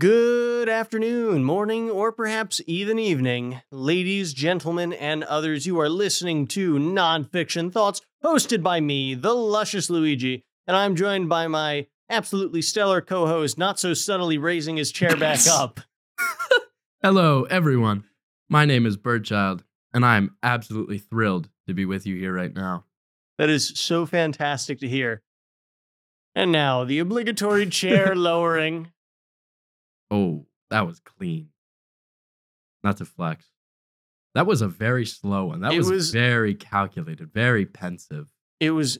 Good afternoon, morning, or perhaps even evening, ladies, gentlemen, and others. You are listening to Nonfiction Thoughts, hosted by me, the luscious Luigi, and I'm joined by my absolutely stellar co host, not so subtly raising his chair back up. Hello, everyone. My name is Birdchild, and I'm absolutely thrilled to be with you here right now. That is so fantastic to hear. And now, the obligatory chair lowering. Oh, that was clean. Not to flex. That was a very slow one. That It was, was- very calculated, very pensive. It was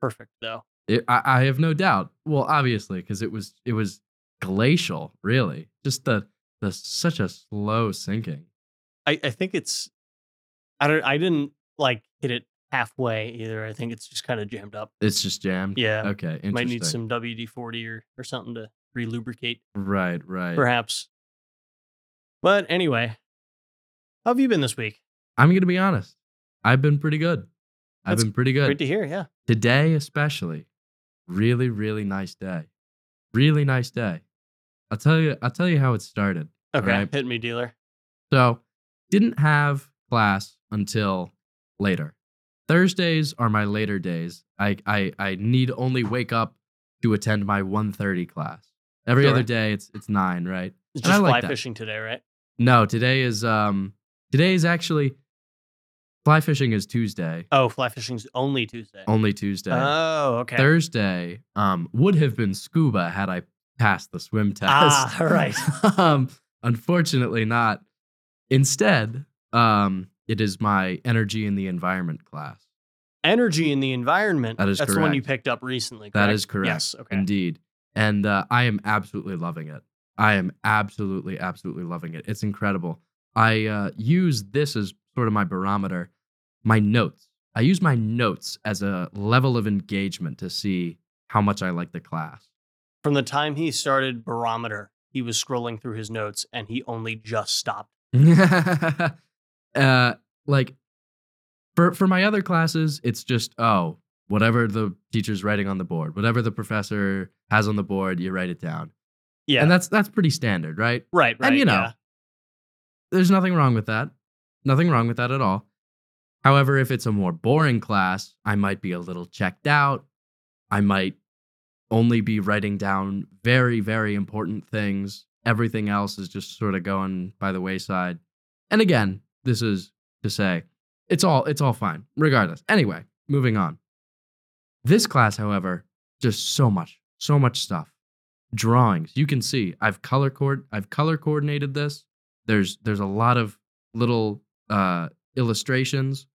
perfect, though. It, I, I have no doubt. Well, obviously, because it was it was glacial, really. Just the the such a slow sinking. I, I think it's I don't I didn't like hit it halfway either. I think it's just kind of jammed up. It's just jammed. Yeah. Okay. Interesting. Might need some WD forty or, or something to relubricate, Right. Right. perhaps. But anyway, how have you been this week? I'm gonna be honest. I've been pretty good. I've been pretty good. Great to hear. Yeah. Today, especially, really, really nice day. Really nice day. I'll tell you. I'll tell you how it started. Okay. Right. Hit me, dealer. So, didn't have class until later. Thursdays are my later days. I I I need only wake up to attend my 1:30 class. Every other day, it's it's nine, right? It's just like fly that. fishing today, right? No, today is um today is actually fly fishing is Tuesday. Oh, fly fishing's only Tuesday. Only Tuesday. Oh, okay. Thursday um, would have been scuba had I passed the swim test. Ah, right. um, unfortunately, not. Instead, um, it is my energy in the environment class. Energy in the environment. That is That's the one you picked up recently. That correct? is correct. Yes. Okay. Indeed. And uh, I am absolutely loving it. I am absolutely, absolutely loving it. It's incredible. I uh, use this as sort of my barometer, my notes. I use my notes as a level of engagement to see how much I like the class. From the time he started barometer, he was scrolling through his notes and he only just stopped. uh, like for for my other classes, it's just oh, whatever the teacher's writing on the board, whatever the professor has on the board, you write it down, Yeah. and that's that's pretty standard, right? right. Right. and you know, yeah. There's nothing wrong with that, nothing wrong with that at all. However, if it's a more boring class, I might be a little checked out. I might only be writing down very, very important things. Everything else is just sort of going by the wayside. And again, this is to say, it's all it's all fine, regardless. Anyway, moving on. This class, however, just so much, so much stuff. Drawings. You can see I've color cord I've color coordinated this. There's there's a lot of little uh illustrations.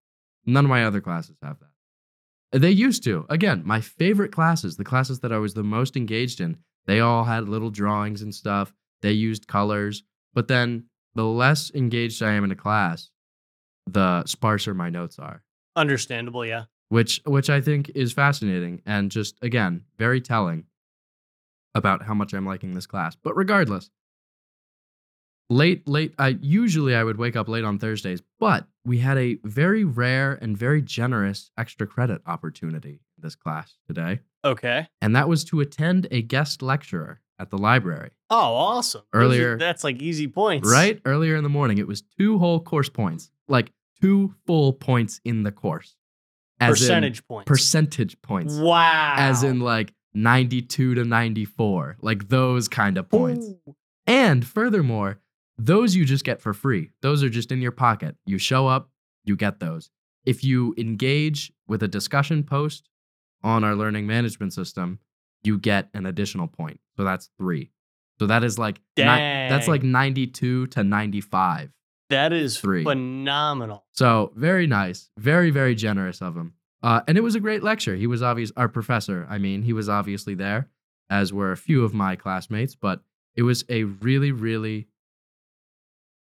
None of my other classes have that. They used to. Again, my favorite classes, the classes that I was the most engaged in, they all had little drawings and stuff. They used colors. But then the less engaged I am in a class, the sparser my notes are, Understandable. Yeah. Which which I think is fascinating and just again, very telling about how much I'm liking this class. But regardless, late late I usually I would wake up late on Thursdays, but we had a very rare and very generous extra credit opportunity in this class today, Okay. and that was to attend a guest lecturer at the library. Oh, awesome. Earlier- that's like easy points. Right? Earlier in the morning, it was two whole course points, like two full points in the course. As in Percentage points. percentage points. Wow. As in like 92 to 94, like those kind of points. Ooh. And furthermore, those you just get for free. Those are just in your pocket. You show up, you get those. If you engage with a discussion post on our learning management system, you get an additional point. So that's three. So that is like ni- that's like 92 to 95. That is Three. phenomenal. So very nice, very very generous of him. Uh, and it was a great lecture. He was obvious our professor. I mean, he was obviously there, as were a few of my classmates. But it was a really really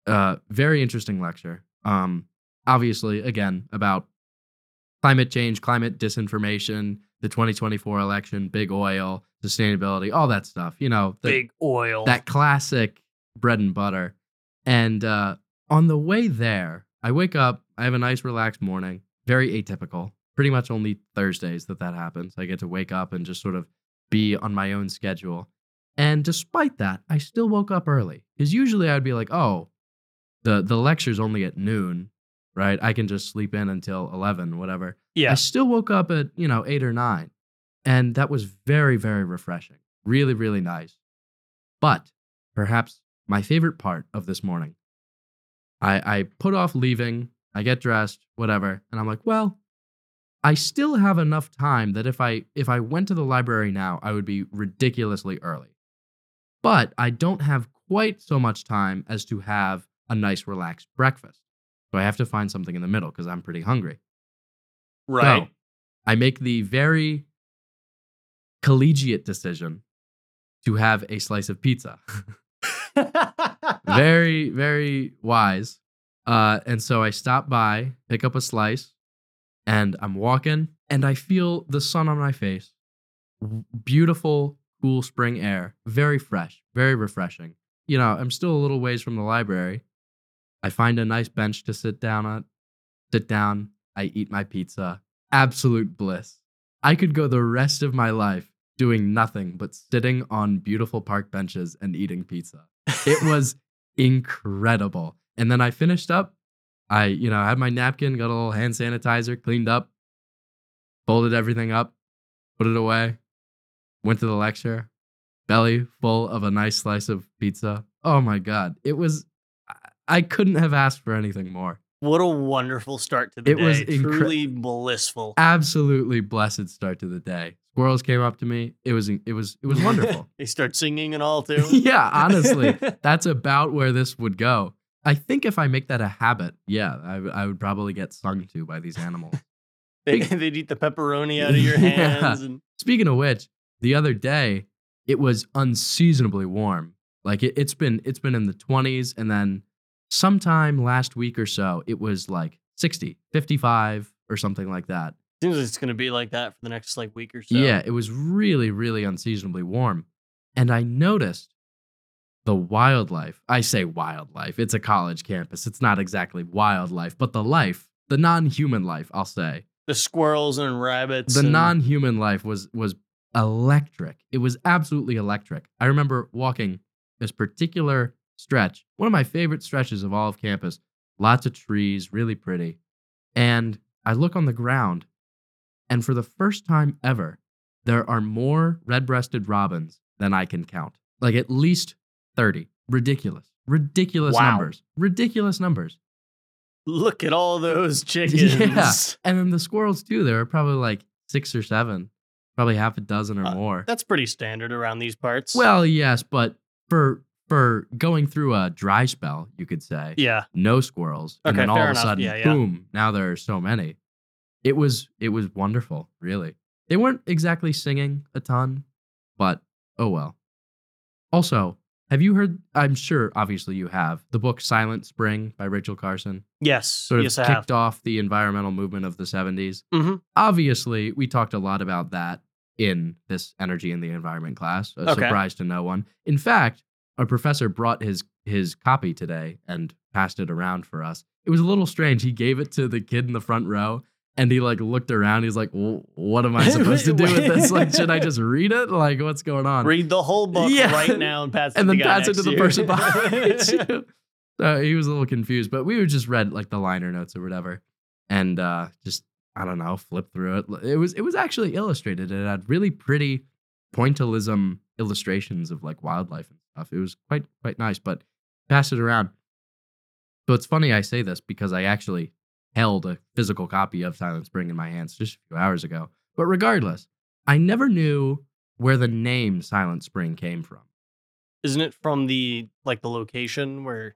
uh, very interesting lecture. Um, obviously, again about climate change, climate disinformation, the 2024 election, big oil, sustainability, all that stuff. You know, the, Big oil. that classic bread and butter. And uh, on the way there, I wake up. I have a nice, relaxed morning. Very atypical. Pretty much only Thursdays that that happens. I get to wake up and just sort of be on my own schedule. And despite that, I still woke up early because usually I'd be like, oh, the the lecture's only at noon, right? I can just sleep in until eleven, whatever. Yeah. I still woke up at you know eight or nine, and that was very very refreshing, really really nice. But perhaps my favorite part of this morning, I I put off leaving. I get dressed, whatever, and I'm like, well, I still have enough time that if I if I went to the library now, I would be ridiculously early. But I don't have quite so much time as to have a nice relaxed breakfast. So I have to find something in the middle because I'm pretty hungry. Right. So I make the very collegiate decision to have a slice of pizza. very, very wise. Uh, and so I stop by, pick up a slice, and I'm walking, and I feel the sun on my face. Beautiful, cool spring air, very fresh, very refreshing. You know, I'm still a little ways from the library. I find a nice bench to sit down on, sit down, I eat my pizza. Absolute bliss. I could go the rest of my life doing nothing but sitting on beautiful park benches and eating pizza. It was incredible. And then I finished up. I, you know, I had my napkin, got a little hand sanitizer, cleaned up, folded everything up, put it away, went to the lecture, belly full of a nice slice of pizza. Oh my God. It was, I- couldn't have asked for anything more. what a wonderful start to the It day. was incre- Truly blissful. Absolutely blessed start to the day. Squirrels came up to me. It was, it was, it was wonderful. they start singing and all too. yeah, honestly, that's about where this would go. I think if I make that a habit, yeah, I, I would probably get sung to by these animals. they, they'd eat the pepperoni out of your Yeah. hands. And Speaking of which, the other day it was unseasonably warm. Like it, it's been it's been in the 20s and then sometime last week or so it was like 60, 55 or something like that. Seems like it's going to be like that for the next like week or so. Yeah, it was really, really unseasonably warm. And I noticed the wildlife. I say wildlife, it's a college campus. It's not exactly wildlife, but the life, the non human life, I'll say. The squirrels and rabbits. The and- non human life was, was electric. It was absolutely electric. I remember walking this particular stretch, one of my favorite stretches of all of campus. Lots of trees, really pretty. And I look on the ground, and for the first time ever, there are more red breasted robins than I can count. Like at least 30. Ridiculous. Ridiculous Wow. numbers. Ridiculous numbers. Look at all those chickens. Yeah. And then the squirrels, too. There are probably like six or seven, probably half a dozen or Uh, more. That's pretty standard around these parts. Well, yes, but for for going through a dry spell, you could say, yeah. no squirrels, Okay, and then all of a sudden, Yeah, yeah. boom! Now there are so many. It was it was wonderful, really. They weren't exactly singing a ton, but oh well. Also, have you heard? I'm sure, obviously, you have the book "Silent Spring" by Rachel Carson. Yes. Sort of yes, I have. kicked off the environmental movement of the 70s. Mhm. Obviously, we talked a lot about that in this energy and the environment class. A Okay. surprise to no one. In fact, a professor brought his his copy today and passed it around for us. It was a little strange. He gave it to the kid in the front row and he like looked around. He's like, well, "What am I supposed to do with this? Like, should I just read it? Like, what's going on?" Read the whole book Yeah. right now and pass it and to then the guy pass it to next the you. person behind you. So he was a little confused, but we would just read like the liner notes or whatever, and uh, just I don't know, flip through it. It was it was actually illustrated. It had really pretty pointillism illustrations of like wildlife and stuff. It was quite quite nice, but pass it around. So it's funny I say this because I actually held a physical copy of Silent Spring in my hands just a few hours ago. But regardless, I never knew where the name Silent Spring came from. Isn't it from the like the location where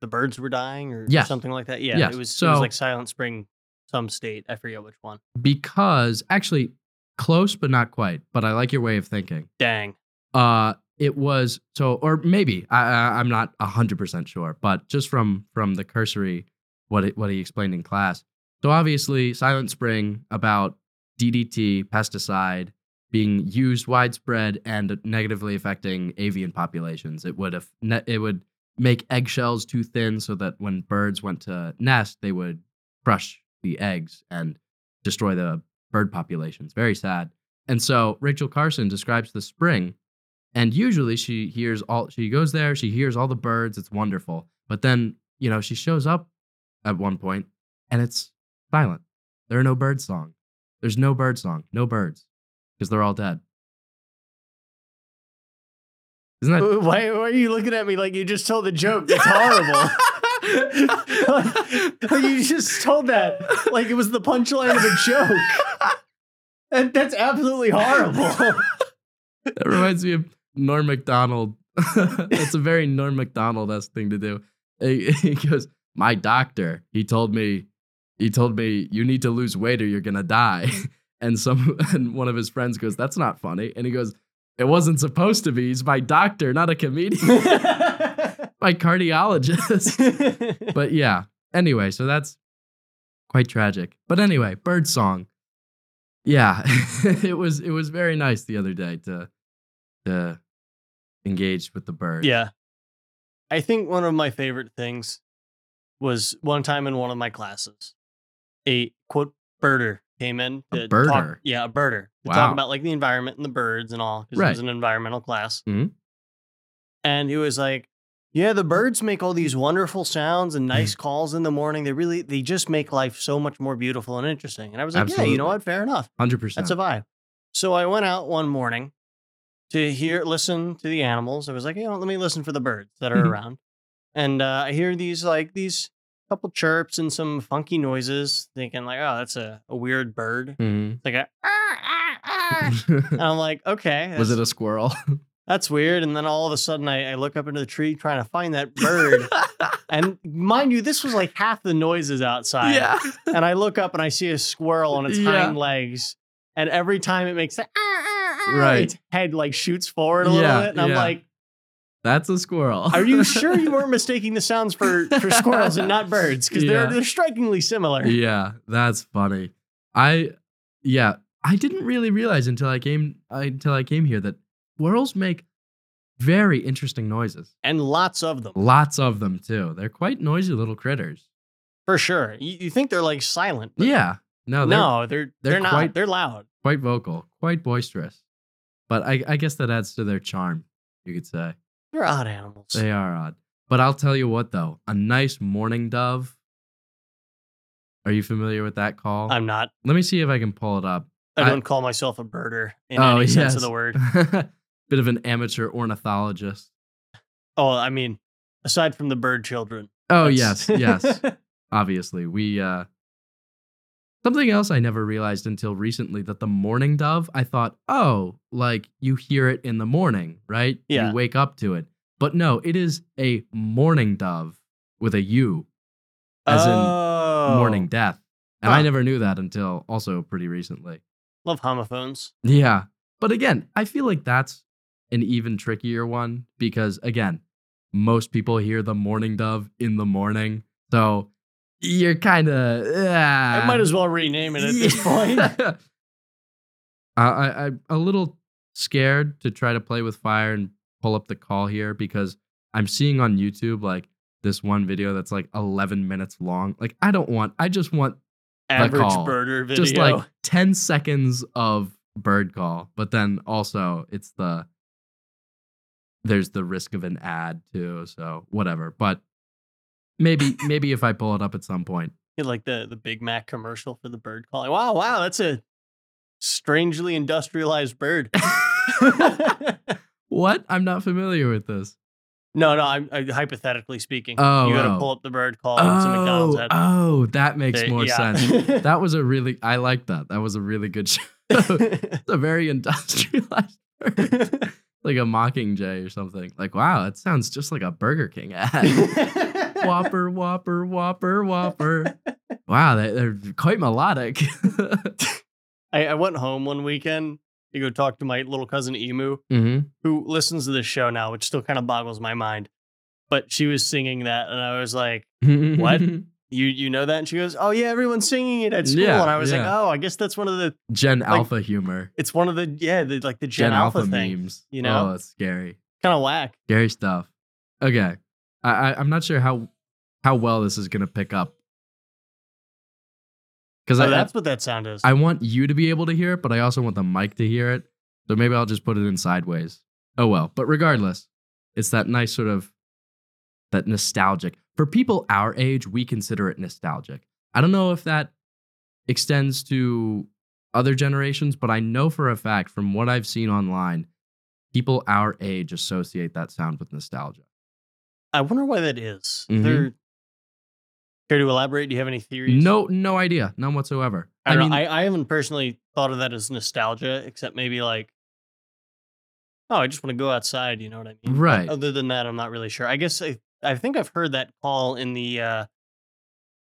the birds were dying or Yes. something like that? Yeah. Yes. It was it was like Silent Spring, some state. I forget which one. because actually close but not quite but i like your way of thinking Dang. uh it was so or maybe i, I i'm not 100% sure but just from from the cursory what it, what he explained in class so obviously silent spring about ddt pesticide being used widespread and negatively affecting avian populations it would have it would make eggshells too thin so that when birds went to nest they would crush the eggs and destroy the bird populations. Very sad. And so Rachel Carson describes the spring And usually she hears all she goes there, she hears all the birds, it's wonderful. But then, you know, she shows up at one point and it's silent. There are no bird song. There's no bird song, no birds, because they're all dead. Isn't that Why, why are you looking at me like you just told the joke? It's horrible. like, like you just told that like it was the punchline of a joke. And that's absolutely horrible. that reminds me of Norm MacDonald. That's a very Norm MacDonald esque thing to do. He goes, My doctor, he told me, he told me you need to lose weight or you're gonna die. And some and one of his friends goes, That's not funny. And he goes, It wasn't supposed to be. He's my doctor, not a comedian. my cardiologist. but yeah. Anyway, so that's quite tragic. But anyway, bird song. Yeah, it was it was very nice the other day to to engage with the bird. yeah. I think one of my favorite things was one time in one of my classes, a quote birder came in A to birder? talk. Yeah, a birder to Wow. talk about like the environment and the birds and all because it was Right. an environmental class. Mhm. And he was like, "Yeah, the birds make all these wonderful sounds and nice Mm-hmm. calls in the morning. They really they just make life so much more beautiful and interesting." And I was like, "Yeah, you know what? Fair enough. Hundred percent. That's a vibe." So I went out one morning to hear listen to the animals. I was like, you know, let me listen for the birds that are Mhm. around. And uh, I hear these like these couple chirps and some funky noises, thinking like, oh, that's a, a weird bird. Mhm. Like a and I'm like, okay, Was it a squirrel? that's weird. And then all of a sudden I, I look up into the tree trying to find that bird. and mind you, this was like half the noises outside. yeah. And I look up and I see a squirrel on its Yeah. hind legs. And every time it makes that, Right. its head like shoots forward a little Yeah, bit. And I'm yeah. like, That's a squirrel. are you sure you weren't mistaking the sounds for, for squirrels and not birds? Because Yeah. they're, they're strikingly similar. yeah, that's funny. I yeah, I didn't really realize until I came uh, until I came here that squirrels make very interesting noises. And lots of them, Lots of them too. They're quite noisy little critters. for sure. You, you think they're like silent. but Yeah. No, they're no, they're, they're, they're not. quite- They're loud. quite vocal, quite boisterous. But I, I guess that adds to their charm, you could say. They're odd animals. They are odd. But I'll tell you what though, a nice mourning dove. Are you familiar with that call? I'm not. Let me see if I can pull it up. I I- don't call myself a birder in Oh, any sense of the word. Bit of an amateur ornithologist. Oh, I mean, aside from the bird children. Oh yes, yes. Obviously, we uh something else I never realized until recently that the morning dove, I thought, oh, like you hear it in the morning, right? Yeah. You wake up to it. But no, it is a mourning dove with a U, as in oh, mourning death. And I never knew that until also pretty recently. Love homophones. Yeah. But again, I feel like that's an even trickier one because, again, most people hear the mourning dove in the morning. So you're kind of. I might as well rename it at this point. I, I, I'm a little scared to try to play with fire and pull up the call here because I'm seeing on YouTube like this one video that's like 11 minutes long. Like, I don't want, I just want Average call. birder video. just like 10 seconds of bird call but then also it's the there's the risk of an ad too so whatever but maybe maybe if i pull it up at some point like the the Big Mac commercial for the bird calling. Wow, wow, that's a strangely industrialized bird. what i'm not familiar with this no, no, I'm I, hypothetically speaking. Oh, you got to oh. pull up the bird call. and it's a McDonald's oh, oh that makes They- more yeah. sense that was a really i like that that was a really good show it's a very industrialized bird like a mockingjay or something like wow that sounds just like a burger king ad Whopper, Whopper, Whopper, Whopper. Wow, they, they're quite melodic. I, I went home one weekend to go talk to my little cousin Emu, mm-hmm. who listens to this show now, which still kind of boggles my mind. But she was singing that, and I was like, What? "You you know that?" And she goes, "Oh yeah, everyone's singing it at school." Yeah, and I was like, "Oh, I guess that's one of the. Gen Like, Alpha humor. It's one of the yeah, the, like the Gen, Gen, Alpha, Alpha, thing. memes. you know? Oh, that's scary. Kind of whack. Scary stuff. Okay. I, I I'm not sure how how well this is gonna pick up. Because Oh, that's what that sound is. I want you to be able to hear it, but I also want the mic to hear it. So maybe I'll just put it in sideways. Oh well, but regardless, it's that nice sort of that nostalgic. For people our age, we consider it nostalgic. I don't know if that extends to other generations, but I know for a fact from what I've seen online, people our age associate that sound with nostalgia. I wonder why that is. Mhm. There, care to elaborate? Do you have any theories? No, no idea, none whatsoever. I, don't mean, know. I, I haven't personally thought of that as nostalgia, except maybe like, oh, I just want to go outside. You know what I mean? But Right. Other than that, I'm not really sure. I guess I, I think I've heard that call in the uh,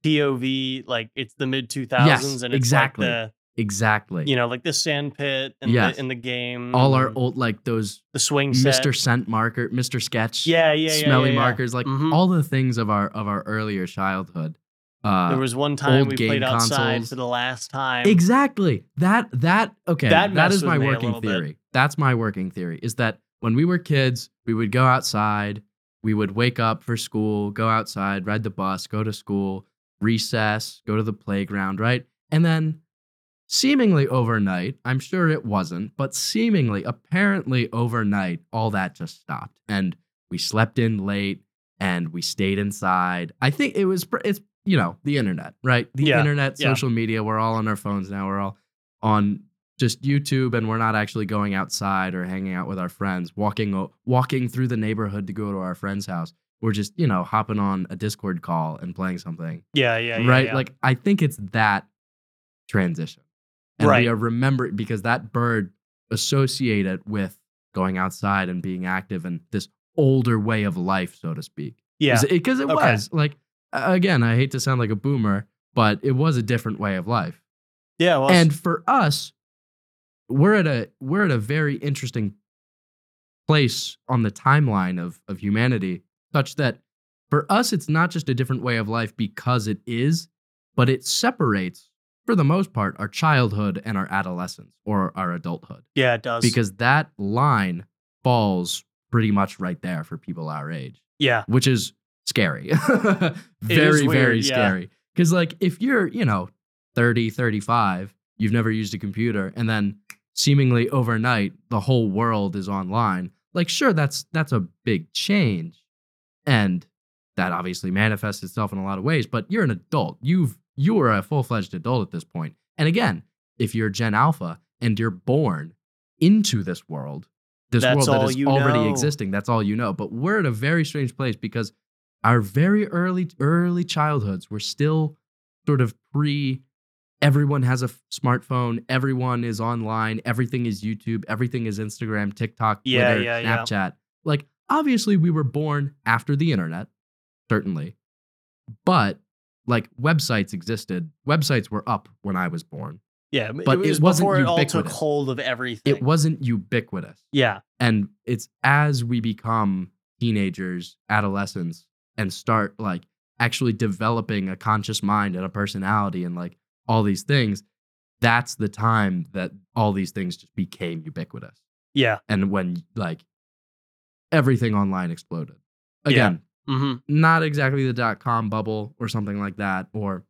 POV, like it's the mid 2000s, and it's exactly. like exactly. you know, like the sand pit and Yes. the, in the game. all our old like those the swing set. Mr. Scent marker, Mr. Sketch, Yeah, yeah, yeah. smelly yeah, yeah. markers, like Mhm. all the things of our of our earlier childhood. Uh, There was one time we played outside consoles. for the last time. Exactly. That that okay. That that is my working little bit. theory. That's my working theory. Is that when we were kids, we would go outside, we would wake up for school, go outside, ride the bus, go to school, recess, go to the playground, right? And then seemingly overnight, I'm sure it wasn't, but seemingly apparently overnight, all that just stopped. And we slept in late and we stayed inside. I think it was, it's, you know, the internet, right? The Yeah, internet, yeah. social media, we're all on our phones now. We're all on just YouTube and we're not actually going outside or hanging out with our friends, walking walking through the neighborhood to go to our friend's house. We're just, you know, hopping on a Discord call and playing something. yeah, yeah, yeah. right? yeah. Like I think it's that transition. And Right. we are remembering because that bird associated with going outside and being active and this older way of life, so to speak. yeah. Because it, Okay. was like, again, I hate to sound like a boomer, but it was a different way of life. yeah. Well, and for us, we're at a we're at a very interesting place on the timeline of of humanity, such that for us, it's not just a different way of life because it is, but it separates, for the most part, our childhood and our adolescence or our adulthood yeah, it does. because that line falls pretty much right there for people our age yeah, which is scary. very, very yeah. scary. Because, like, if you're, you know, 30, 35, you've never used a computer, and then seemingly overnight, the whole world is online, like, sure, that's that's a big change. And that obviously manifests itself in a lot of ways, but you're an adult. You've you are a full-fledged adult at this point. And again, if you're Gen Alpha and you're born into this world, this That's world that is already know. existing, that's all you know. But we're at a very strange place because our very early early childhoods were still sort of pre everyone has a f- smartphone everyone is online everything is youtube everything is instagram tiktok Yeah, twitter yeah, yeah. snapchat like obviously we were born after the internet certainly but like websites existed websites were up when i was born yeah. but it it was wasn't before it all took hold of everything. it wasn't ubiquitous Yeah, and it's as we become teenagers adolescents and start like actually developing a conscious mind and a personality and like all these things that's the time that all these things just became ubiquitous. Yeah. and when like everything online exploded. Again hmm not exactly the dot com bubble or something like that or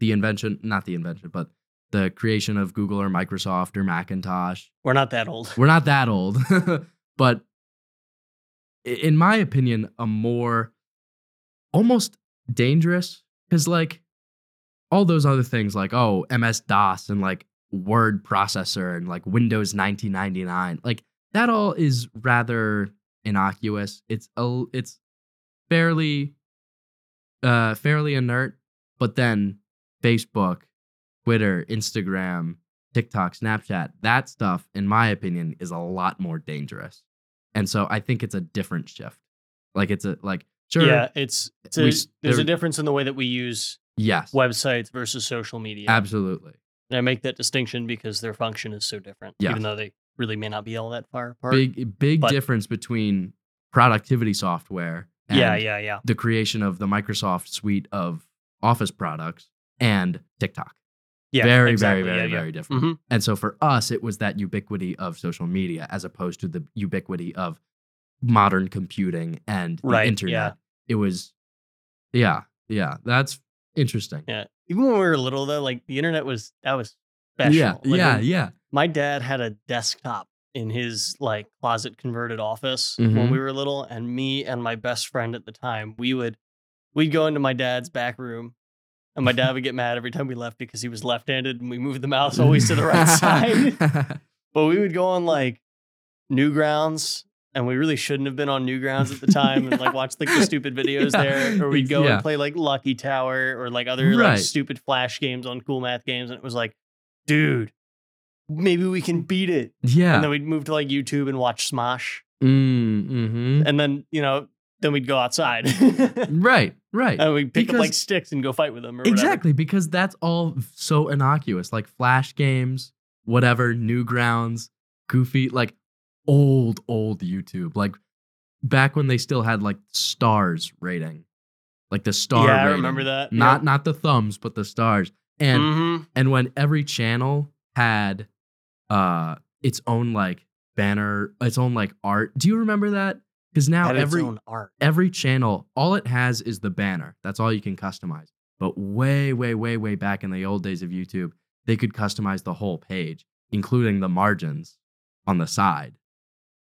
the invention not the invention but the creation of google or microsoft or macintosh. We're not that old. we're not that old, but in my opinion, a more almost dangerous because like all those other things like oh MS DOS and like word processor and like Windows 1999 like that all is rather innocuous. It's a it's fairly uh fairly inert, but then Facebook, Twitter, Instagram, TikTok, Snapchat, that stuff, in my opinion, is a lot more dangerous. And so I think it's a different shift. Like it's a like sure, Yeah, it's, it's we there's a difference in the way that we use yes, websites versus social media. absolutely, And I make that distinction because their function is so different, Yes. even though they really may not be all that far apart. big big but- difference between productivity software. And yeah, yeah, yeah. The creation of the Microsoft suite of Office products and TikTok. Yeah, very, exactly. very, very, yeah, yeah. very different. Mhm. And so for us, it was that ubiquity of social media as opposed to the ubiquity of modern computing and the Right, internet. yeah. It was, yeah, yeah. That's interesting. Yeah. Even when we were little, though, like the internet was that was special. Yeah, Like, yeah, yeah. My dad had a desktop in his like closet converted office when Mhm. we were little, and me and my best friend at the time, we would we'd go into my dad's back room, and my dad would get mad every time we left because he was left-handed and we moved the mouse always to the right side. But we would go on like Newgrounds, and we really shouldn't have been on Newgrounds at the time, and like watch like the stupid videos Yeah. there, or we'd go Yeah. and play like Lucky Tower or like other like stupid flash games on Cool Math Games, and it was like, dude, maybe we can beat it. yeah. And then we'd move to like YouTube and watch Smosh, mm, hmm and then you know, then we'd go outside. Right, right. And we'd pick up like sticks and go fight with them. Or whatever. Exactly, because that's all so innocuous, like flash games, whatever, Newgrounds, Goofy, like old, old YouTube, like back when they still had like stars rating, like the star. Yeah, I remember that. Not not the thumbs, but the stars, and Mhm. and when every channel had uh its own like banner, its own like art. Do you remember that? Because now Had every art. every channel, all it has is the banner. That's all you can customize. But way, way, way, way back in the old days of YouTube, they could customize the whole page, including the margins on the side.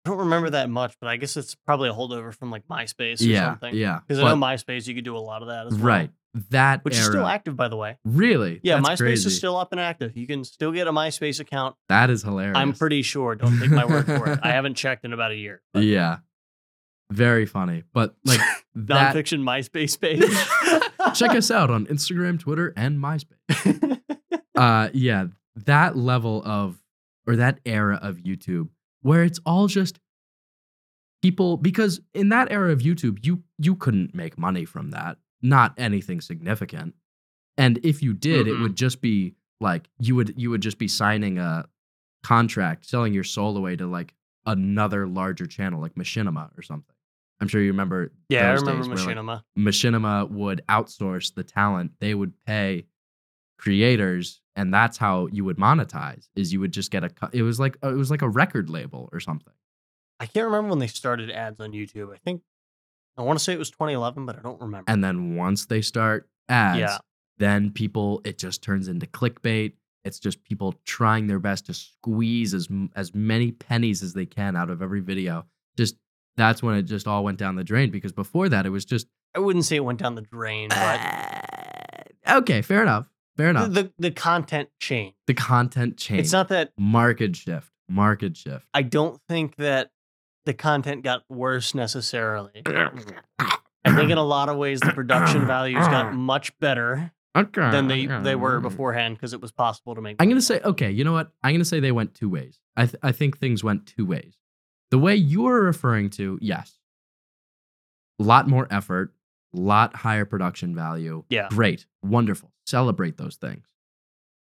I don't remember that much, but I guess it's probably a holdover from like MySpace or yeah, something. yeah. Because I know MySpace, you could do a lot of that as well. right. That Which era, is still active, by the way. really, Yeah, That's MySpace crazy. is still up and active. You can still get a MySpace account. That is hilarious. I'm pretty sure. Don't take my word for it. I haven't checked in about a year. but Yeah, very funny. But like that, Nonfiction MySpace page. check us out on Instagram, Twitter, and MySpace. uh yeah that level of or that era of youtube where it's all just people because in that era of youtube you you couldn't make money from that not anything significant and if you did it Mm-mm. would just be like you would you would just be signing a contract selling your soul away to like another larger channel like machinima or something i'm sure you remember yeah, I remember where, like, Machinima. Machinima would outsource the talent. They would pay creators, and that's how you would monetize. Is you would just get a. It was like it was like a record label or something. I can't remember when they started ads on YouTube. I think I want to say it was 2011, but I don't remember. And then once they start ads, Yeah. then people it just turns into clickbait. It's just people trying their best to squeeze as as many pennies as they can out of every video. Just that's when it just all went down the drain because before that it was just I wouldn't say it went down the drain, but uh, okay, fair enough, fair the, enough. the the content change. The content change. It's not that market shift market shift I don't think that the content got worse necessarily. I think in a lot of ways the production values got much better okay than they they were beforehand because it was possible to make. i'm gonna say okay you know what i'm gonna say they went two ways i, th- I think things went two ways the way you are referring to yes a lot more effort a lot higher production value Yeah. great wonderful celebrate those things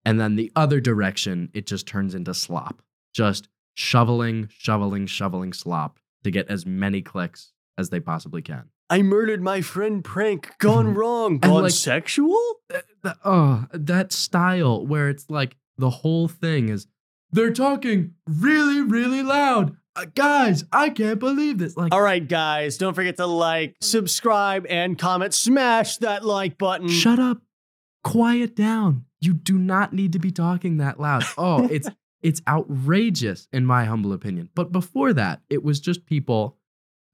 and then the other direction it just turns into slop just shoveling shoveling shoveling slop to get as many clicks as they possibly can I murdered my friend. Prank gone wrong. Gone like- sexual. th- th- oh, that style where it's like the whole thing is they're talking really, really loud. Uh, guys, I can't believe this. Like, All right, guys, don't forget to like, subscribe, and comment. Smash that like button. shut up, quiet down. You do not need to be talking that loud. Oh, it's it's outrageous in my humble opinion. But before that, it was just people,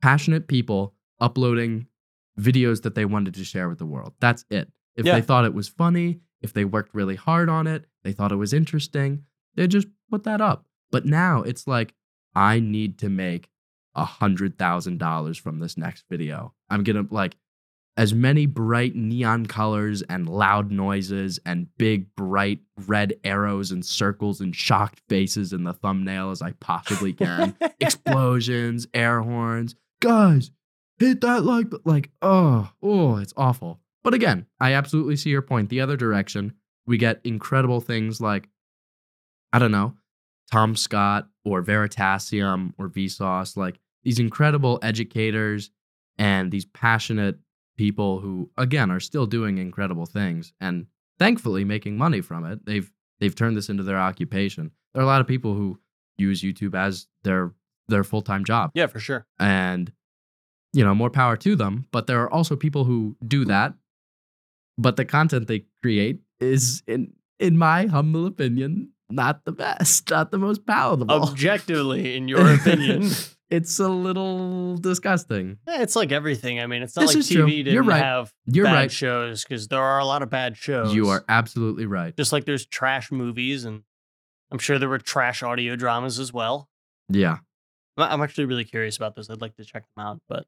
passionate people uploading videos that they wanted to share with the world. That's it. If Yeah. they thought it was funny, if they worked really hard on it, they thought it was interesting, they just put that up. But now it's like, I need to make a hundred thousand dollars from this next video. I'm gonna like as many bright neon colors and loud noises and big bright red arrows and circles and shocked faces in the thumbnail as I possibly can. Explosions, air horns. Guys, hit that like bu- like oh, oh, it's awful. But again, I absolutely see your point. The other direction, we get incredible things like I don't know, Tom Scott or Veritasium or Vsauce, like these incredible educators and these passionate people who again are still doing incredible things and thankfully making money from it. They've they've turned this into their occupation. There are a lot of people who use YouTube as their their full-time job yeah, for sure. and you know more power to them but there are also people who do that but the content they create is in in my humble opinion not the best, not the most palatable. Objectively, in your opinion. it's a little disgusting. Yeah, it's like everything. I mean, it's not This like is true. TV didn't You're right. have You're bad right. shows because there are a lot of bad shows. You are absolutely right. just like there's trash movies, and I'm sure there were trash audio dramas as well. Yeah. I'm I'm actually really curious about this. I'd like to check them out. But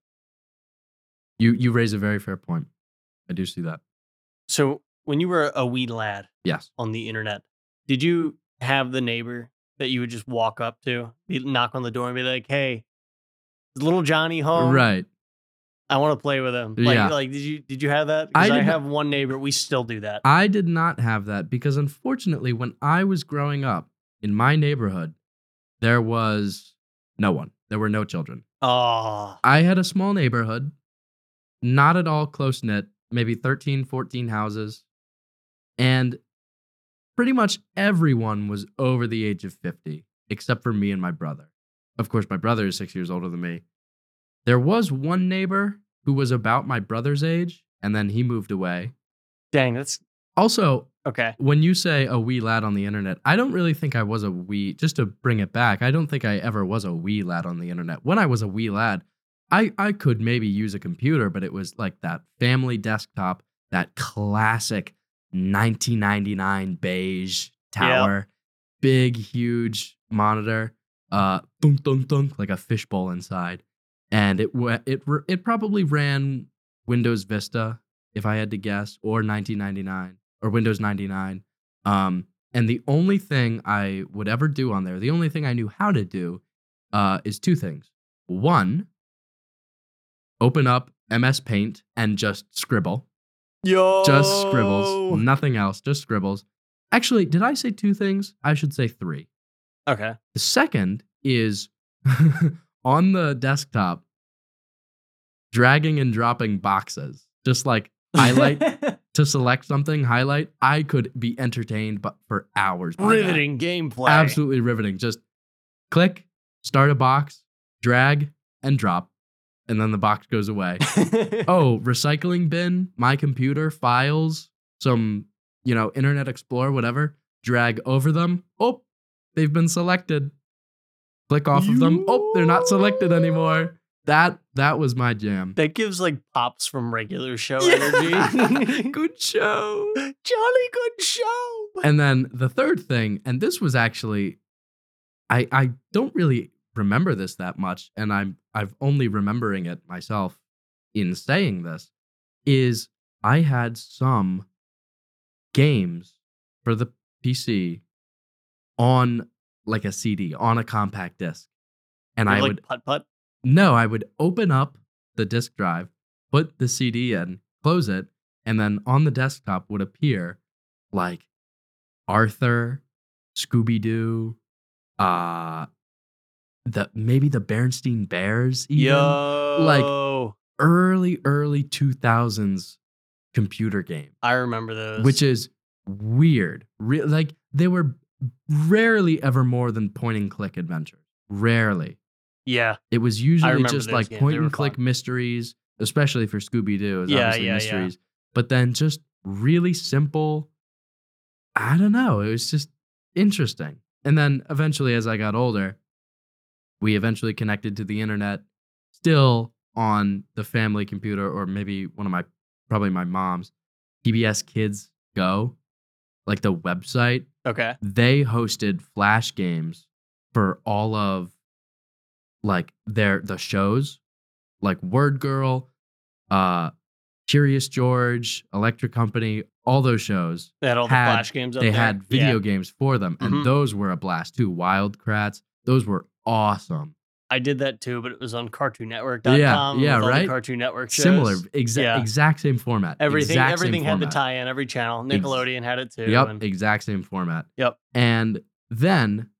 You you raise a very fair point. I do see that. so when you were a wee lad Yes. on the internet, did you have the neighbor that you would just walk up to, knock on the door, and be like, "Hey, is little Johnny home? Right. I want to play with him." Like, Yeah. like did you did you have that? I Because I, not- have one neighbor. We still do that. I did not have that because unfortunately, when I was growing up in my neighborhood, there was no one. There were no children. Oh, I had a small neighborhood, not at all close knit, maybe 13, 14 houses. And pretty much everyone was over the age of 50, except for me and my brother. Of course, my brother is six years older than me. There was one neighbor who was about my brother's age, and then he moved away. dang, that's Also, okay. when you say a wee lad on the internet, I don't really think I was a wee, just to bring it back, I don't think I ever was a wee lad on the internet. When I was a wee lad, I, I could maybe use a computer, but it was like that family desktop, that classic 1999 beige tower, big, huge monitor, uh, thunk, thunk, thunk, like a fishbowl inside. And it, it, it probably ran Windows Vista, if I had to guess, or 1999 or Windows 99. Um, and the only thing I would ever do on there, the only thing I knew how to do, uh, is two things. One, open up MS Paint and just scribble, Yo, just scribbles, nothing else, just scribbles. Actually, did I say two things? I should say three. Okay. The second is on the desktop, dragging and dropping boxes, just like highlight to select something, highlight. I could be entertained, but for hours. by that. riveting gameplay. absolutely riveting. Just click, start a box, drag, and drop, and then the box goes away. oh, recycling bin, my computer, files, some, you know, Internet Explorer, whatever, drag over them. Oh, they've been selected. Click off of them. Oh, they're not selected anymore. That that was my jam. that gives like pops from regular show Yeah. energy. Good show. Jolly good show. And then the third thing, and this was actually I I don't really remember this that much, and I'm I've only remembering it myself in saying this, is I had some games for the PC on like a CD, on a compact disc. And I like would putt putt. no, I would open up the disk drive, put the CD in, close it, and then on the desktop would appear like Arthur, Scooby Doo, uh, the maybe the Bernstein Bears, even Yo, early early two thousands computer game, I remember those. which is weird. Re- like they were rarely ever more than point and click adventures. Rarely. yeah, It was usually just like games. point and click fun. mysteries, especially for Scooby Doo. Yeah, obviously yeah, yeah. mysteries. But then just really simple. I don't know. It was just interesting. And then eventually, as I got older, we eventually connected to the internet, still on the family computer, or maybe one of my, probably my mom's, PBS Kids Go, like the website okay. they hosted flash games for all of like their the shows like word girl uh curious george electric company all those shows They had all the had- flash games. Up they there. had video Yeah. games for them and Mhm. those were a blast too wild kratts those were awesome I did that too, but it was on CartoonNetwork.com. Yeah, with yeah, all the right? Cartoon Network shows. similar exa- Yeah. exact same format Everything, exact everything had the tie-in. Every channel. Nickelodeon had it too. Yep, and- exact same format. Yep. And then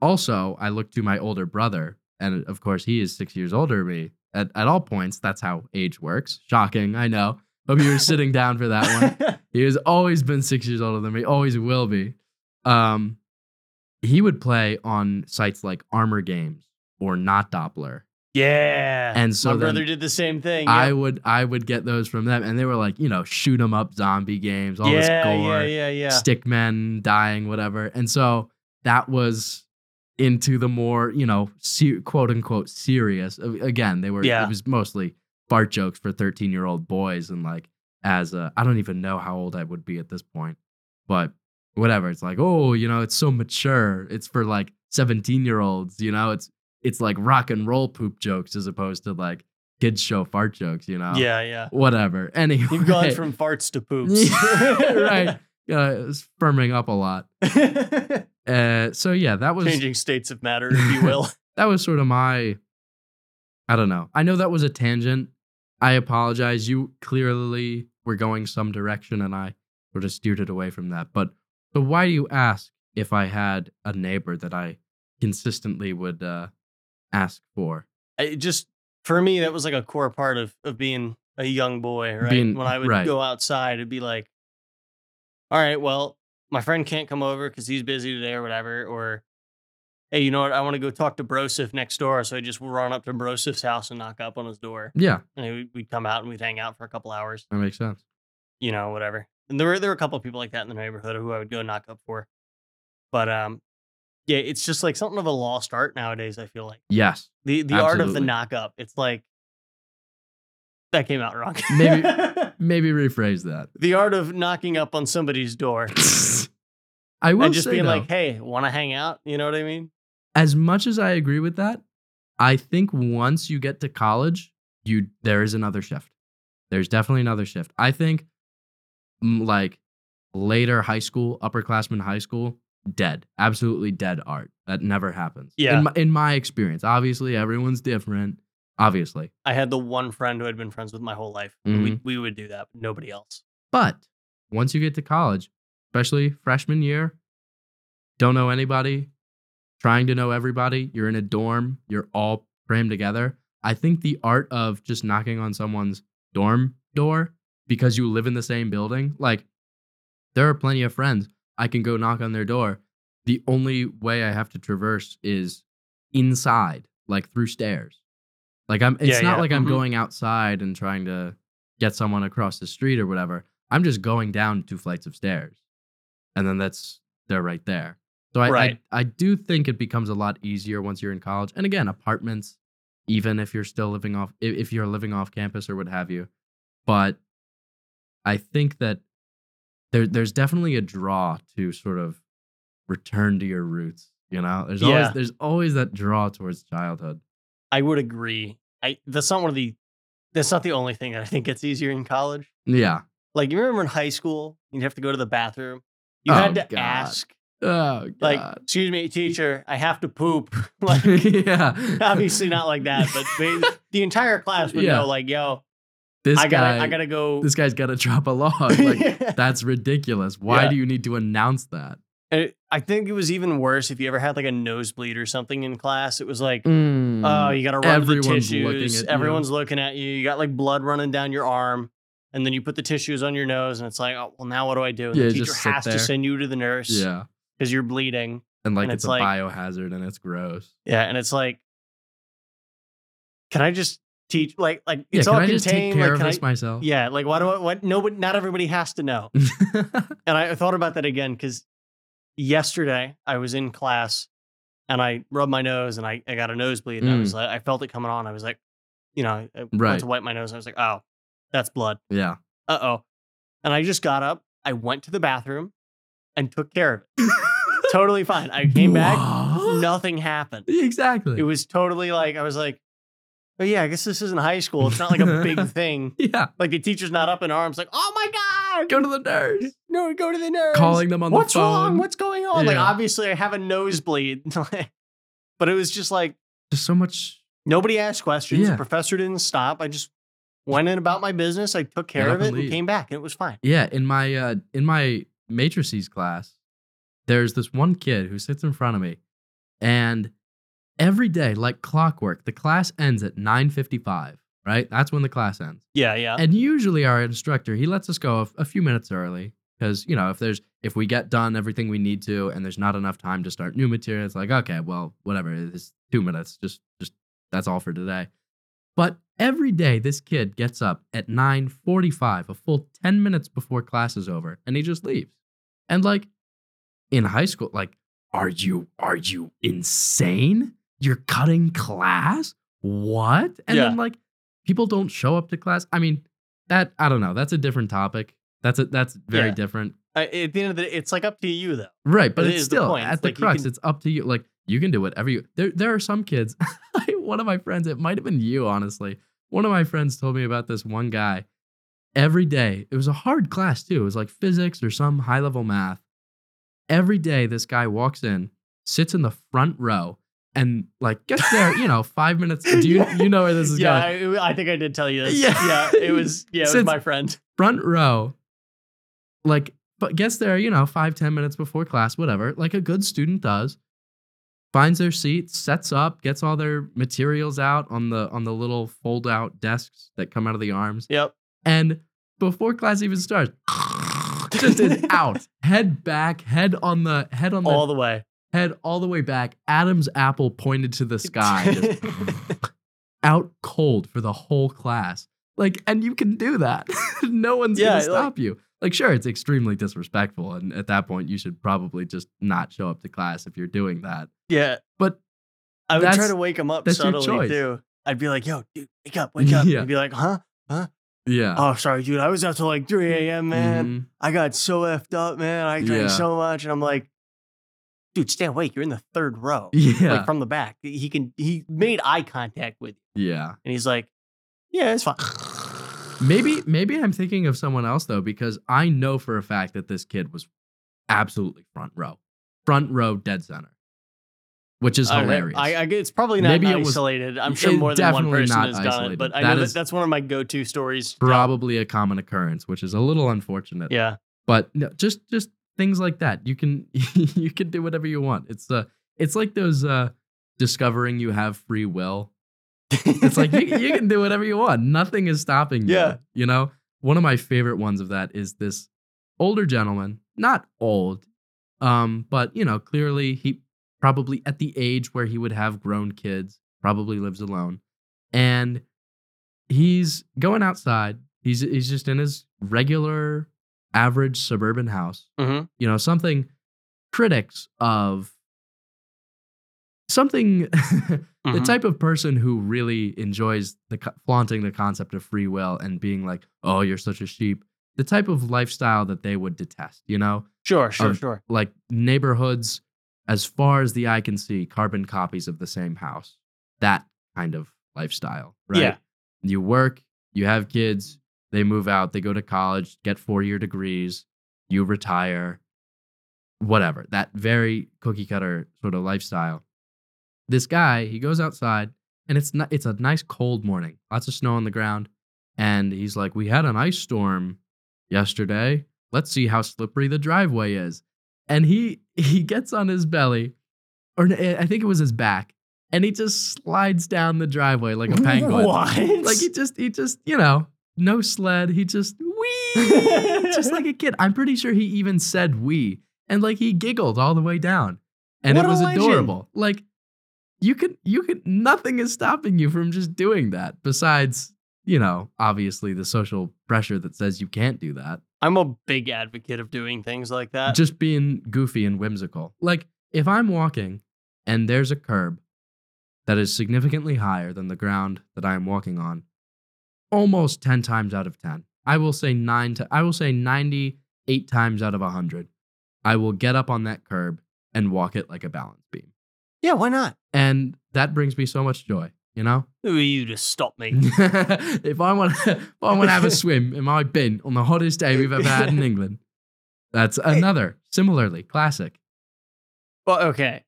also I looked to my older brother, and of course he is six years older than me. At at all points, that's how age works. Shocking, I know. Hope you were sitting down for that one. He has always been six years older than me, always will be. Um, he would play on sites like Armor Games or Not Doppler, Yeah. And so my brother did the same thing. I would I would get those from them, and they were like, you know, shoot 'em up zombie games, all yeah, this gore, yeah, yeah, yeah. stick men dying, whatever. And so that was into the more, you know, se- quote unquote serious. Uh, again, they were Yeah. it was mostly fart jokes for 13 year old boys, and like as a, I don't even know how old I would be at this point, but whatever. It's like, oh, you know, it's so mature. It's for like 17 year olds, you know, it's it's like rock and roll poop jokes as opposed to like kids show fart jokes, you know. Yeah, yeah. Whatever. Anyway. You've gone from farts to poops. right. Yeah, it's firming up a lot. Uh, so yeah, that was Changing states of matter, if you will. that was sort of my. I don't know. I know that was a tangent. I apologize. You clearly were going some direction, and I sort of steered it away from that. But so why do you ask if I had a neighbor that I consistently would uh, ask for? I just for me, that was like a core part of of being a young boy, right? Being- when I would right. go outside, it'd be like, all right, well, my friend can't come over because he's busy today or whatever, or hey, you know what? I want to go talk to Brosif next door, so I just run up to Brosif's house and knock up on his door, Yeah, and we'd, we'd come out and we'd hang out for a couple hours, that makes sense. you know, whatever. And there were there were a couple of people like that in the neighborhood who I would go knock up for, but um, yeah, it's just like something of a lost art nowadays. I feel like. Yes, The the art of the Absolutely. knock up. It's like that came out wrong. Maybe- maybe rephrase that. the art of knocking up on somebody's door I will and just being though, like, "Hey, want to hang out?" You know what I mean? as much as I agree with that, I think once you get to college, you there is another shift. There's definitely another shift. I think like later high school, upperclassmen high school, dead. Absolutely dead art. That never happens. Yeah. In my, in my experience. Obviously, everyone's different. Obviously. I had the one friend who had been friends with my whole life. Mm-hmm. We we would do that, but nobody else. But once you get to college, especially freshman year, don't know anybody, trying to know everybody, you're in a dorm, you're all crammed together. I think the art of just knocking on someone's dorm door because you live in the same building, like there are plenty of friends. I can go knock on their door. The only way I have to traverse is inside, like through stairs. Like I'm it's Yeah, not yeah, like I'm mhm. going outside and trying to get someone across the street or whatever. I'm just going down two flights of stairs. And then that's they're right there. So I, Right. I I do think it becomes a lot easier once you're in college. And again, apartments, even if you're still living off if you're living off campus or what have you. But I think that there there's definitely a draw to sort of return to your roots. You know, there's Yeah. always there's always that draw towards childhood. I would agree. I that's not one of the that's not the only thing that I think gets easier in college. Yeah. Like you remember in high school, you'd have to go to the bathroom. You Oh, had to God. ask, Oh God. like, "Excuse me, teacher, I have to poop." like yeah. obviously not like that, but the entire class would Yeah. know, like, "Yo, this I gotta, guy, I gotta go." this guy's got to drop a log. Like Yeah. that's ridiculous. Why Yeah. do you need to announce that? It- I think it was even worse if you ever had like a nosebleed or something in class. It was like, Mm. oh, you got to run the Everyone's looking tissues. at you. Everyone's looking at you. You got like blood running down your arm, and then you put the tissues on your nose, and it's like, oh, well, now what do I do? And Yeah, the teacher has to send you to the nurse yeah, because you're bleeding. and like and it's, it's a like- biohazard and it's gross. Yeah, and it's like, can I just teach? Like, like Yeah, it's can all I just take contained. care like, of this I, myself? yeah, like why do I? What? Nobody, not everybody has to know. And I thought about that again because yesterday I was in class and I rubbed my nose and I, I got a nosebleed and I was like, I felt it coming on. I was like, you know, I went to wipe my nose. And I was like, oh, that's blood. yeah. Uh oh. And I just got up. I went to the bathroom and took care of it. totally fine. I came back. Nothing happened. Exactly. It was totally like, I was like, oh yeah, I guess this isn't high school. It's not like a big thing. yeah. Like the teacher's not up in arms, like, oh my God. Go to the nurse. No, go to the nurse. Calling them on What's the phone. wrong? What's going on? Like, obviously, I have a nosebleed. but it was just like Just so much. nobody asked questions. The professor didn't stop. I just went in about my business. I took care of it and and came back, and it was fine. Yeah. In my uh in my matrices class, there's this one kid who sits in front of me, and every day, like clockwork, the class ends at 9:55. Right. That's when the class ends. Yeah, yeah. And usually our instructor, he lets us go a, a few minutes early because, you know, if there's if we get done everything we need to and there's not enough time to start new material, it's like, okay, well, whatever, it's 2 minutes, just just that's all for today. But every day this kid gets up at 9:45, a full 10 minutes before class is over, and he just leaves. And like in high school, like, are you are you insane? You're cutting class? What? And Yeah. then like people don't show up to class. I mean, that I don't know. That's a different topic. That's a that's very Yeah. different. I- at the end of the day, it's like up to you though. Right, but It it's the still point. at the like crux. can- It's up to you. Like you can do whatever you. There, there are some kids. one of my friends. It might have been you, honestly. One of my friends told me about this one guy. Every day, it was a hard class too. It was like physics or some high level math. Every day, this guy walks in, sits in the front row, and like gets there. you know, five minutes. Do you you know where this is yeah, going? I, I think I did tell you this. Yeah. Yeah, it was. Yeah, it was my friend. front row, like, but gets there, you know, five, ten minutes before class, whatever, like a good student does. Finds their seat, sets up, gets all their materials out on the on the little fold out desks that come out of the arms. Yep. And before class even starts, just is out. Head back, head on the head on the All the way. Head all the way back. Adam's apple pointed to the sky. just out cold for the whole class. Like, and you can do that. no one's Yeah, gonna like- stop you. Like, sure, it's extremely disrespectful, and at that point, you should probably just not show up to class if you're doing that. yeah. But I would try to wake him up subtly too. I'd be like, "Yo, dude, wake up, wake up!" Yeah. He'd be like, "Huh? Huh." Yeah, Oh, sorry, dude. I was up till like 3 a.m. Man, Mhm. I got so effed up, man. I drank Yeah. so much." And I'm like, "Dude, stay awake. You're in the third row, yeah, like from the back. He can. He made eye contact with you, yeah. and he's like, "Yeah, it's fine." Maybe, maybe I'm thinking of someone else though, because I know for a fact that this kid was absolutely front row, front row, dead center, which is hilarious. I, I, it's probably not Maybe it was- isolated. I'm sure more than one person not has done it, isolated. but I That know is that that's one of my go-to stories. Probably a common occurrence, which is a little unfortunate. Yeah. but no, just just things like that. You can you can do whatever you want. It's uh it's like those uh discovering you have free will. It's like you, you can do whatever you want. Nothing is stopping you. Yeah. You know, one of my favorite ones of that is this older gentleman, not old, um, but you know, clearly he probably at the age where he would have grown kids, probably lives alone. And he's going outside. He's he's just in his regular average suburban house. hmm You know, something critics of something the Mhm. type of person who really enjoys the flaunting the concept of free will and being like, "Oh, you're such a sheep." The type of lifestyle that they would detest, you know? Sure, sure, Um, sure. Like neighborhoods as far as the eye can see, carbon copies of the same house. That kind of lifestyle, right? Yeah. You work, you have kids, they move out, they go to college, get four-year degrees, you retire, whatever. That very cookie cutter sort of lifestyle. This guy, he goes outside and it's not, it's a nice cold morning. Lots of snow on the ground and he's like, "We had an ice storm yesterday. Let's see how slippery the driveway is." And he he gets on his belly or I think it was his back and he just slides down the driveway like a penguin. What? Like he just he just, you know, no sled, he just wee just like a kid. I'm pretty sure he even said we and like he giggled all the way down. And What it was adorable. Like you could you could nothing is stopping you from just doing that besides, you know, obviously the social pressure that says you can't do that. I'm a big advocate of doing things like that. just being goofy and whimsical. Like if I'm walking and there's a curb that is significantly higher than the ground that I am walking on, almost 10 times out of 10. I will say 9 to I will say 98 times out of 100. I will get up on that curb and walk it like a balance beam. yeah, why not? And that brings me so much joy, you know? Who are you to stop me? if I want if I want to have a swim in my bin on the hottest day we've ever had in England, that's another similarly classic. well, okay.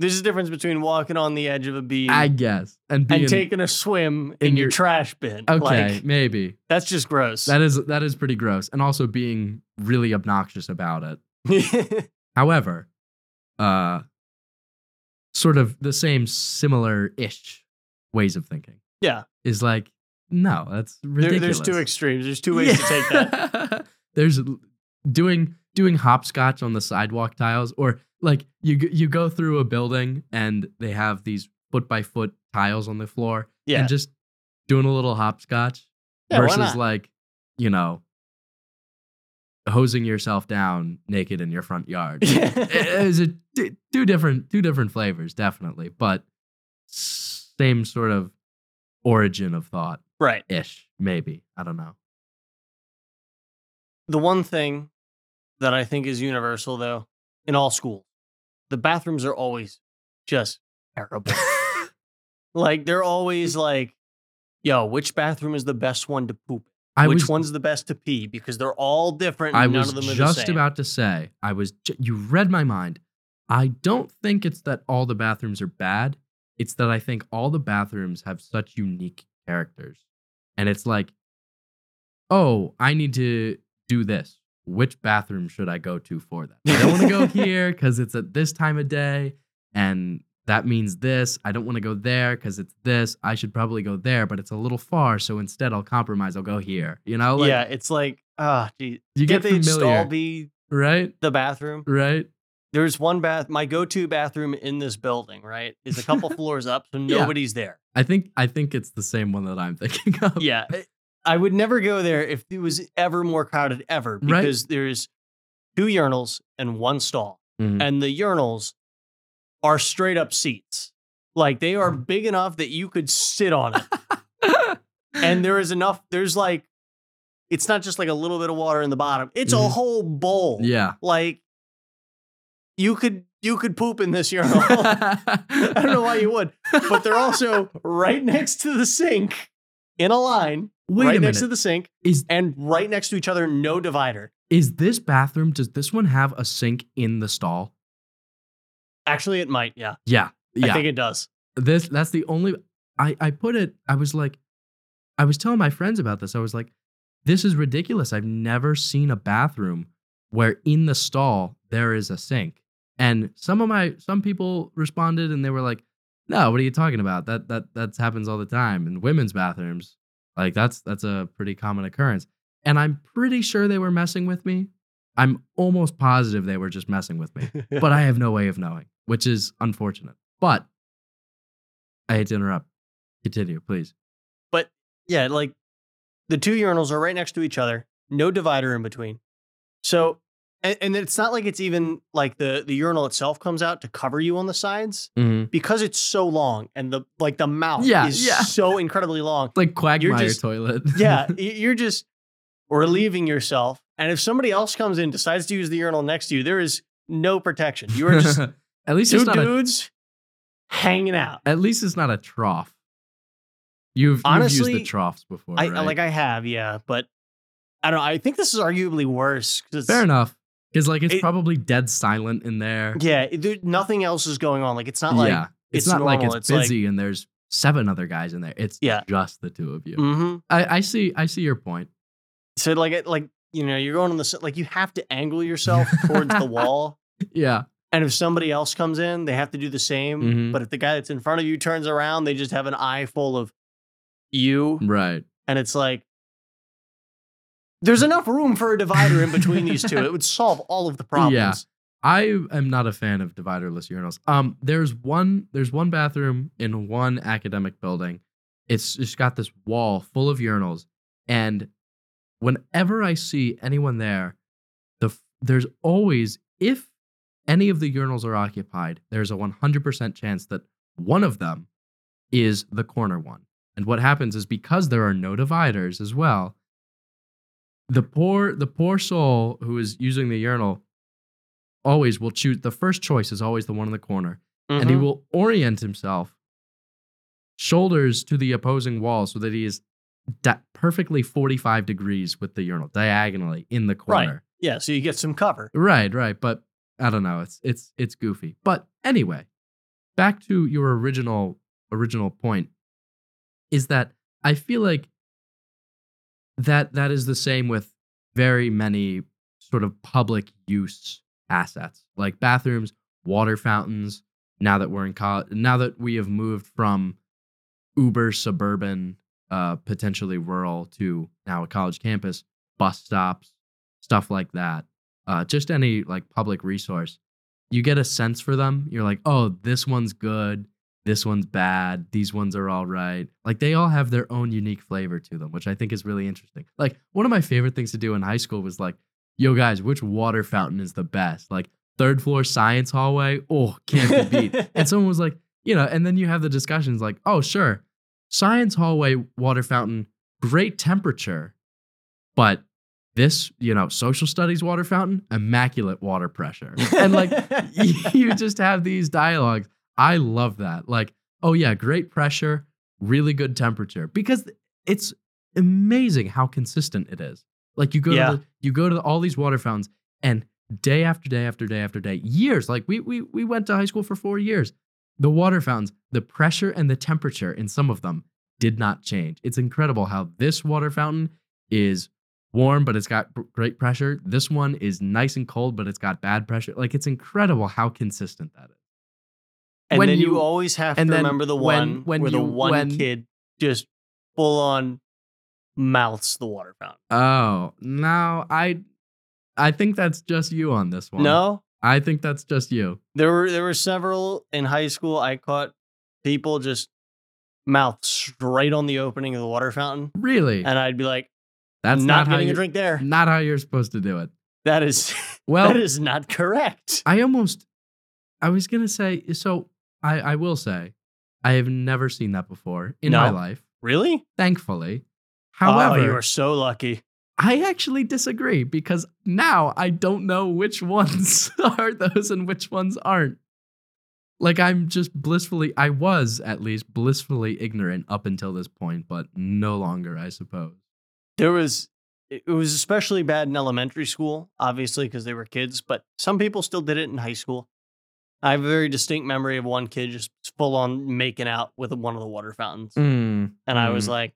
There's a difference between walking on the edge of a beam I guess. And being and taking a swim in, in your, your- trash bin. okay, Like, maybe that's just gross. that is that is pretty gross, and also being really obnoxious about it. However, uh, sort of the same similar-ish ways of thinking yeah. is like, no, that's There, ridiculous. there's two extremes. There's two ways to take that. there's doing doing hopscotch on the sidewalk tiles, or like you you go through a building and they have these foot by foot tiles on the floor Yeah. and just doing a little hopscotch Yeah, versus like, you know, hosing yourself down naked in your front yard. It- it's a t- two different two different flavors, definitely, but same sort of origin of thought right. ish, maybe. I don't know. The one thing that I think is universal, though, in all schools, the bathrooms are always just terrible. like they're always like, "Yo, which bathroom is the best one to poop? in? I which was one's the best to pee?" Because they're all different. I was of them are the just about to say, I was ju- you read my mind. I don't think it's that all the bathrooms are bad. It's that I think all the bathrooms have such unique characters. And it's like, "Oh, I need to do this. Which bathroom should I go to for that? I don't want to go here cuz it's at this time of day and that means this. I don't want to go there cuz it's this. I should probably go there, but it's a little far, so instead I'll compromise. I'll go here." You know, like yeah, it's like, ah, gee, you get the familiar, be right? the bathroom? Right? There's one bath. My go-to bathroom in this building, right, is a couple floors up, so Yeah. nobody's there. I think I think it's the same one that I'm thinking of. Yeah, I- would never go there if it was ever more crowded ever Right. because there's two urinals and one stall, Mhm. and the urinals are straight up seats. Like they are big enough that you could sit on it, and there is enough. There's like, it's not just like a little bit of water in the bottom; it's a Mhm. whole bowl. yeah. like you could you could poop in this urinal. I don't know why you would, but they're also right next to the sink in a line, Wait right next minute. to the sink, is and right next to each other, no divider. is this bathroom? Does this one have a sink in the stall? Actually, it might. Yeah, Yeah. Yeah. I think it does. this that's the only I I put it. I was like, I was telling my friends about this. I was like, this is ridiculous. I've never seen a bathroom where in the stall there is a sink. And some of my some people responded and they were like, "No, what are you talking about? That that that happens all the time in women's bathrooms. Like that's that's a pretty common occurrence." And I'm pretty sure they were messing with me. I'm almost positive they were just messing with me but I have no way of knowing, which is unfortunate. But I hate to interrupt. Continue, please. But yeah, like the two urinals are right next to each other, no divider in between. So, and, and it's not like it's even like the the urinal itself comes out to cover you on the sides Mm-hmm. because it's so long and the like the mouth Yeah, is yeah. so incredibly long. Like Quagmire just- toilet. yeah, you're just relieving yourself. And if somebody else comes in, decides to use the urinal next to you, there is no protection. You are just at least two it's not a, dudes hanging out. at least it's not a trough. You've, you've Honestly, used the troughs before, I right? like I have, yeah, but I don't know. I think this is arguably worse Fair enough. Because like it's It- probably dead silent in there. Yeah, there, nothing else is going on. Like it's not like yeah. It's, it's not like normal. it's It's like- busy and there's seven other guys in there. It's Yeah. just the two of you. hmm I, I see I see your point. so like like you know you're going on the like you have to angle yourself towards the wall. Yeah. And if somebody else comes in, they have to do the same. Mhm. But if the guy that's in front of you turns around, they just have an eye full of you. Right. And it's like, there's enough room for a divider in between these two. It would solve all of the problems. Yeah. I am not a fan of dividerless urinals. Um, there's one there's one bathroom in one academic building. It's just got this wall full of urinals, and whenever I see anyone there, the there's always if any of the urinals are occupied, there's a 100% chance that one of them is the corner one. And what happens is because there are no dividers as well, the poor the poor soul who is using the urinal always will choose the first choice is always the one in the corner and he Mhm. will orient himself shoulders to the opposing wall so that he is di- perfectly 45 degrees with the urinal diagonally in the Right. corner Yeah. So you get some cover. right right but i don't know it's it's it's goofy but anyway back to your original original point is that i feel like that that is the same with very many sort of public use assets like bathrooms water fountains now that we're in college now that we have moved from uber suburban uh potentially rural to now a college campus bus stops stuff like that uh just any like public resource you get a sense for them. You're like oh this one's good this one's bad, these ones are all right. Like they all have their own unique flavor to them, which I think is really interesting. Like one of my favorite things to do in high school was like, yo guys, which water fountain is the best? Like third floor science hallway, oh, can't be beat. and someone was like, you know, and then you have the discussions like, oh, sure, science hallway water fountain, great temperature, but this, you know, social studies water fountain, immaculate water pressure. And like you just have these dialogues. I love that. Like, oh yeah, great pressure, really good temperature because it's amazing how consistent it is. Like you go Yeah. to the, you go to all these water fountains and day after day after day after day, years. Like we we we went to high school for 4 years. The water fountains, the pressure and the temperature in some of them did not change. It's incredible how this water fountain is warm, but it's got great pressure. This one is nice and cold, but it's got bad pressure. Like it's incredible how consistent that is. And when then you, you- always have to remember the one when where the one when- kid just full on mouths the water fountain. Oh, no, I I think that's just you on this one. No, I think that's just you. there were there were several in high school. I caught people just mouth straight on the opening of the water fountain, Really? and I'd be like, That's not, not, getting you a drink there. not how you're supposed to do it. That is Well, that is not correct. I almost I was gonna say so I, I will say I have never seen that before in my life, Really? thankfully. oh, However, you are so lucky. I actually disagree because now I don't know which ones are those and which ones aren't. Like I'm just blissfully I was at least blissfully ignorant up until this point, but no longer, I suppose. There was it it was especially bad in elementary school, obviously because they were kids, but some people still did it in high school. I have a very distinct memory of one kid just full on making out with one of the water fountains. Mm, And I was mm. like,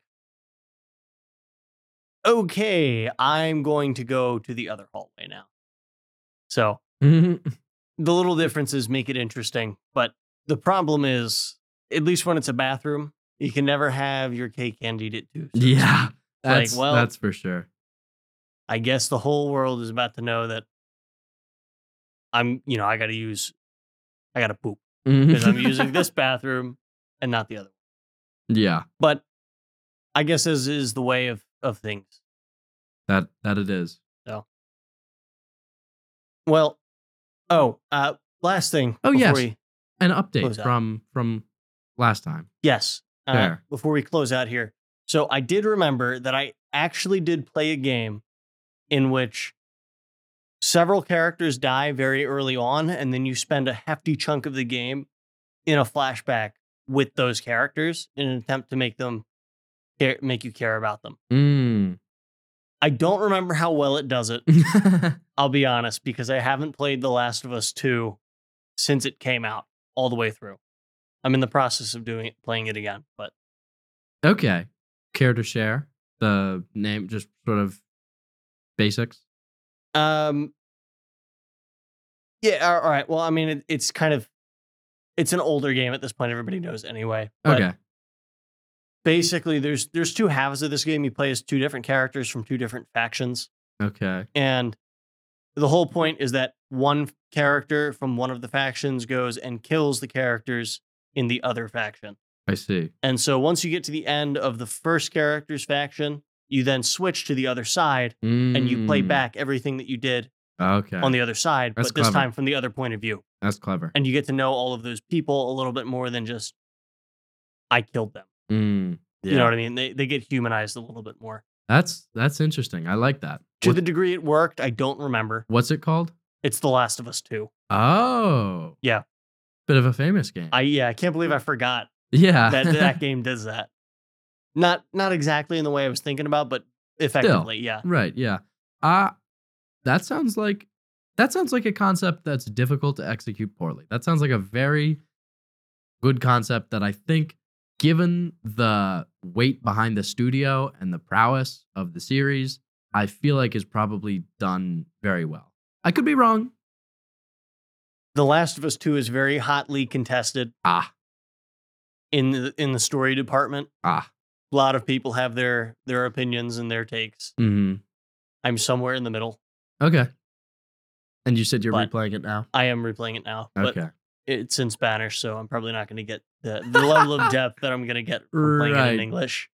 okay, I'm going to go to the other hallway now. So the little differences make it interesting. But the problem is, at least when it's a bathroom, you can never have your cake and eat it too. so yeah. speak. like, That's well- that's for sure. I guess the whole world is about to know that I'm, you know, I got to use, I got to poop because I'm using this bathroom and not the other. One. Yeah, But I guess as is the way of of things. that that it is. Well, oh, uh, last thing. Oh, yes. we- An update out. from from last time. yes. Uh, before we close out here, so I did remember that I actually did play a game in which several characters die very early on, and then you spend a hefty chunk of the game in a flashback with those characters in an attempt to make them care, make you care about them. Mm. I don't remember how well it does it. I'll be honest, because I haven't played The Last of Us 2 since it came out all the way through. I'm in the process of doing it, playing it again, but okay. Care to share the name? Just sort of basics. Um, yeah, all right. Well, I mean, it, it's kind of it's an older game at this point. Everybody knows anyway. But Okay. Basically, there's there's two halves of this game. You play as two different characters from two different factions, Okay. and the whole point is that one character from one of the factions goes and kills the characters in the other faction. I see. And so once you get to the end of the first character's faction, you then switch to the other side and you play Mm. back everything that you did Okay. on the other side, That's but this clever. time from the other point of view. That's clever. And you get to know all of those people a little bit more than just I killed them. Mm. You know what I mean? They they get humanized a little bit more. That's that's interesting. I like that. To What- the degree it worked, I don't remember. what's it called? It's The Last of Us 2. Oh. Yeah. Bit of a famous game. I yeah, I can't believe I forgot yeah. that that game does that. Not not exactly in the way I was thinking about, but effectively, yeah. Right, yeah. Uh that sounds like that sounds like a concept that's difficult to execute poorly. That sounds like a very good concept that I think given the weight behind the studio and the prowess of the series, I feel like is probably done very well. I could be wrong. The Last of Us 2 is very hotly contested Ah, in the in the story department. ah. A lot of people have their their opinions and their takes. Mm-hmm. I'm somewhere in the middle. Okay. And you said you're But- replaying it now? I am replaying it now, but Okay. it's in Spanish, so I'm probably not going to get the, the level of depth that I'm gonna get from playing it in English.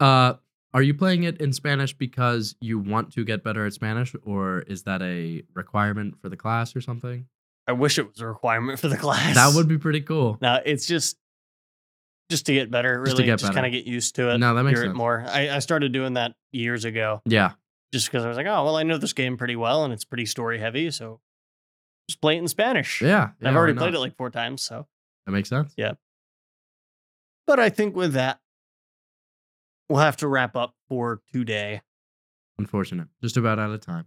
Uh, are you playing it in Spanish because you want to get better at Spanish, or is that a requirement for the class or something? I wish it was a requirement for the class. That would be pretty cool. Now it's just just to get better. Really, Just better. kind of get used to it. No, that makes hear it more. I, I started doing that years ago, Yeah, just because I was like, oh well, I know this game pretty well, and it's pretty story heavy, so just play it in Spanish. yeah. yeah I've already played it like four times, so. That makes sense. Yeah, but I think with that, we'll have to wrap up for today. Unfortunate. Just about out of time.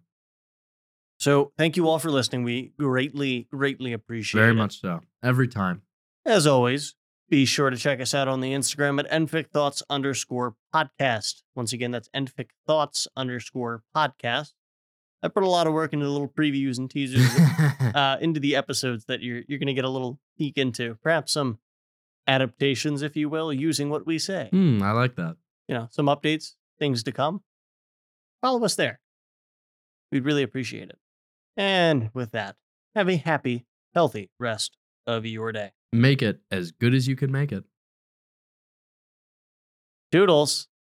So thank you all for listening. We greatly, greatly appreciate Very it. much so. Every time. As always, be sure to check us out on the Instagram at NFIC Thoughts underscore podcast. Once again, that's NFIC Thoughts underscore podcast. I put a lot of work into the little previews and teasers uh, into the episodes that you're you're going to get a little peek into. Perhaps some adaptations, if you will, using what we say. Hmm, I like that. You know, some updates, things to come. Follow us there. We'd really appreciate it. And with that, have a happy, healthy rest of your day. Make it as good as you can make it. Doodles.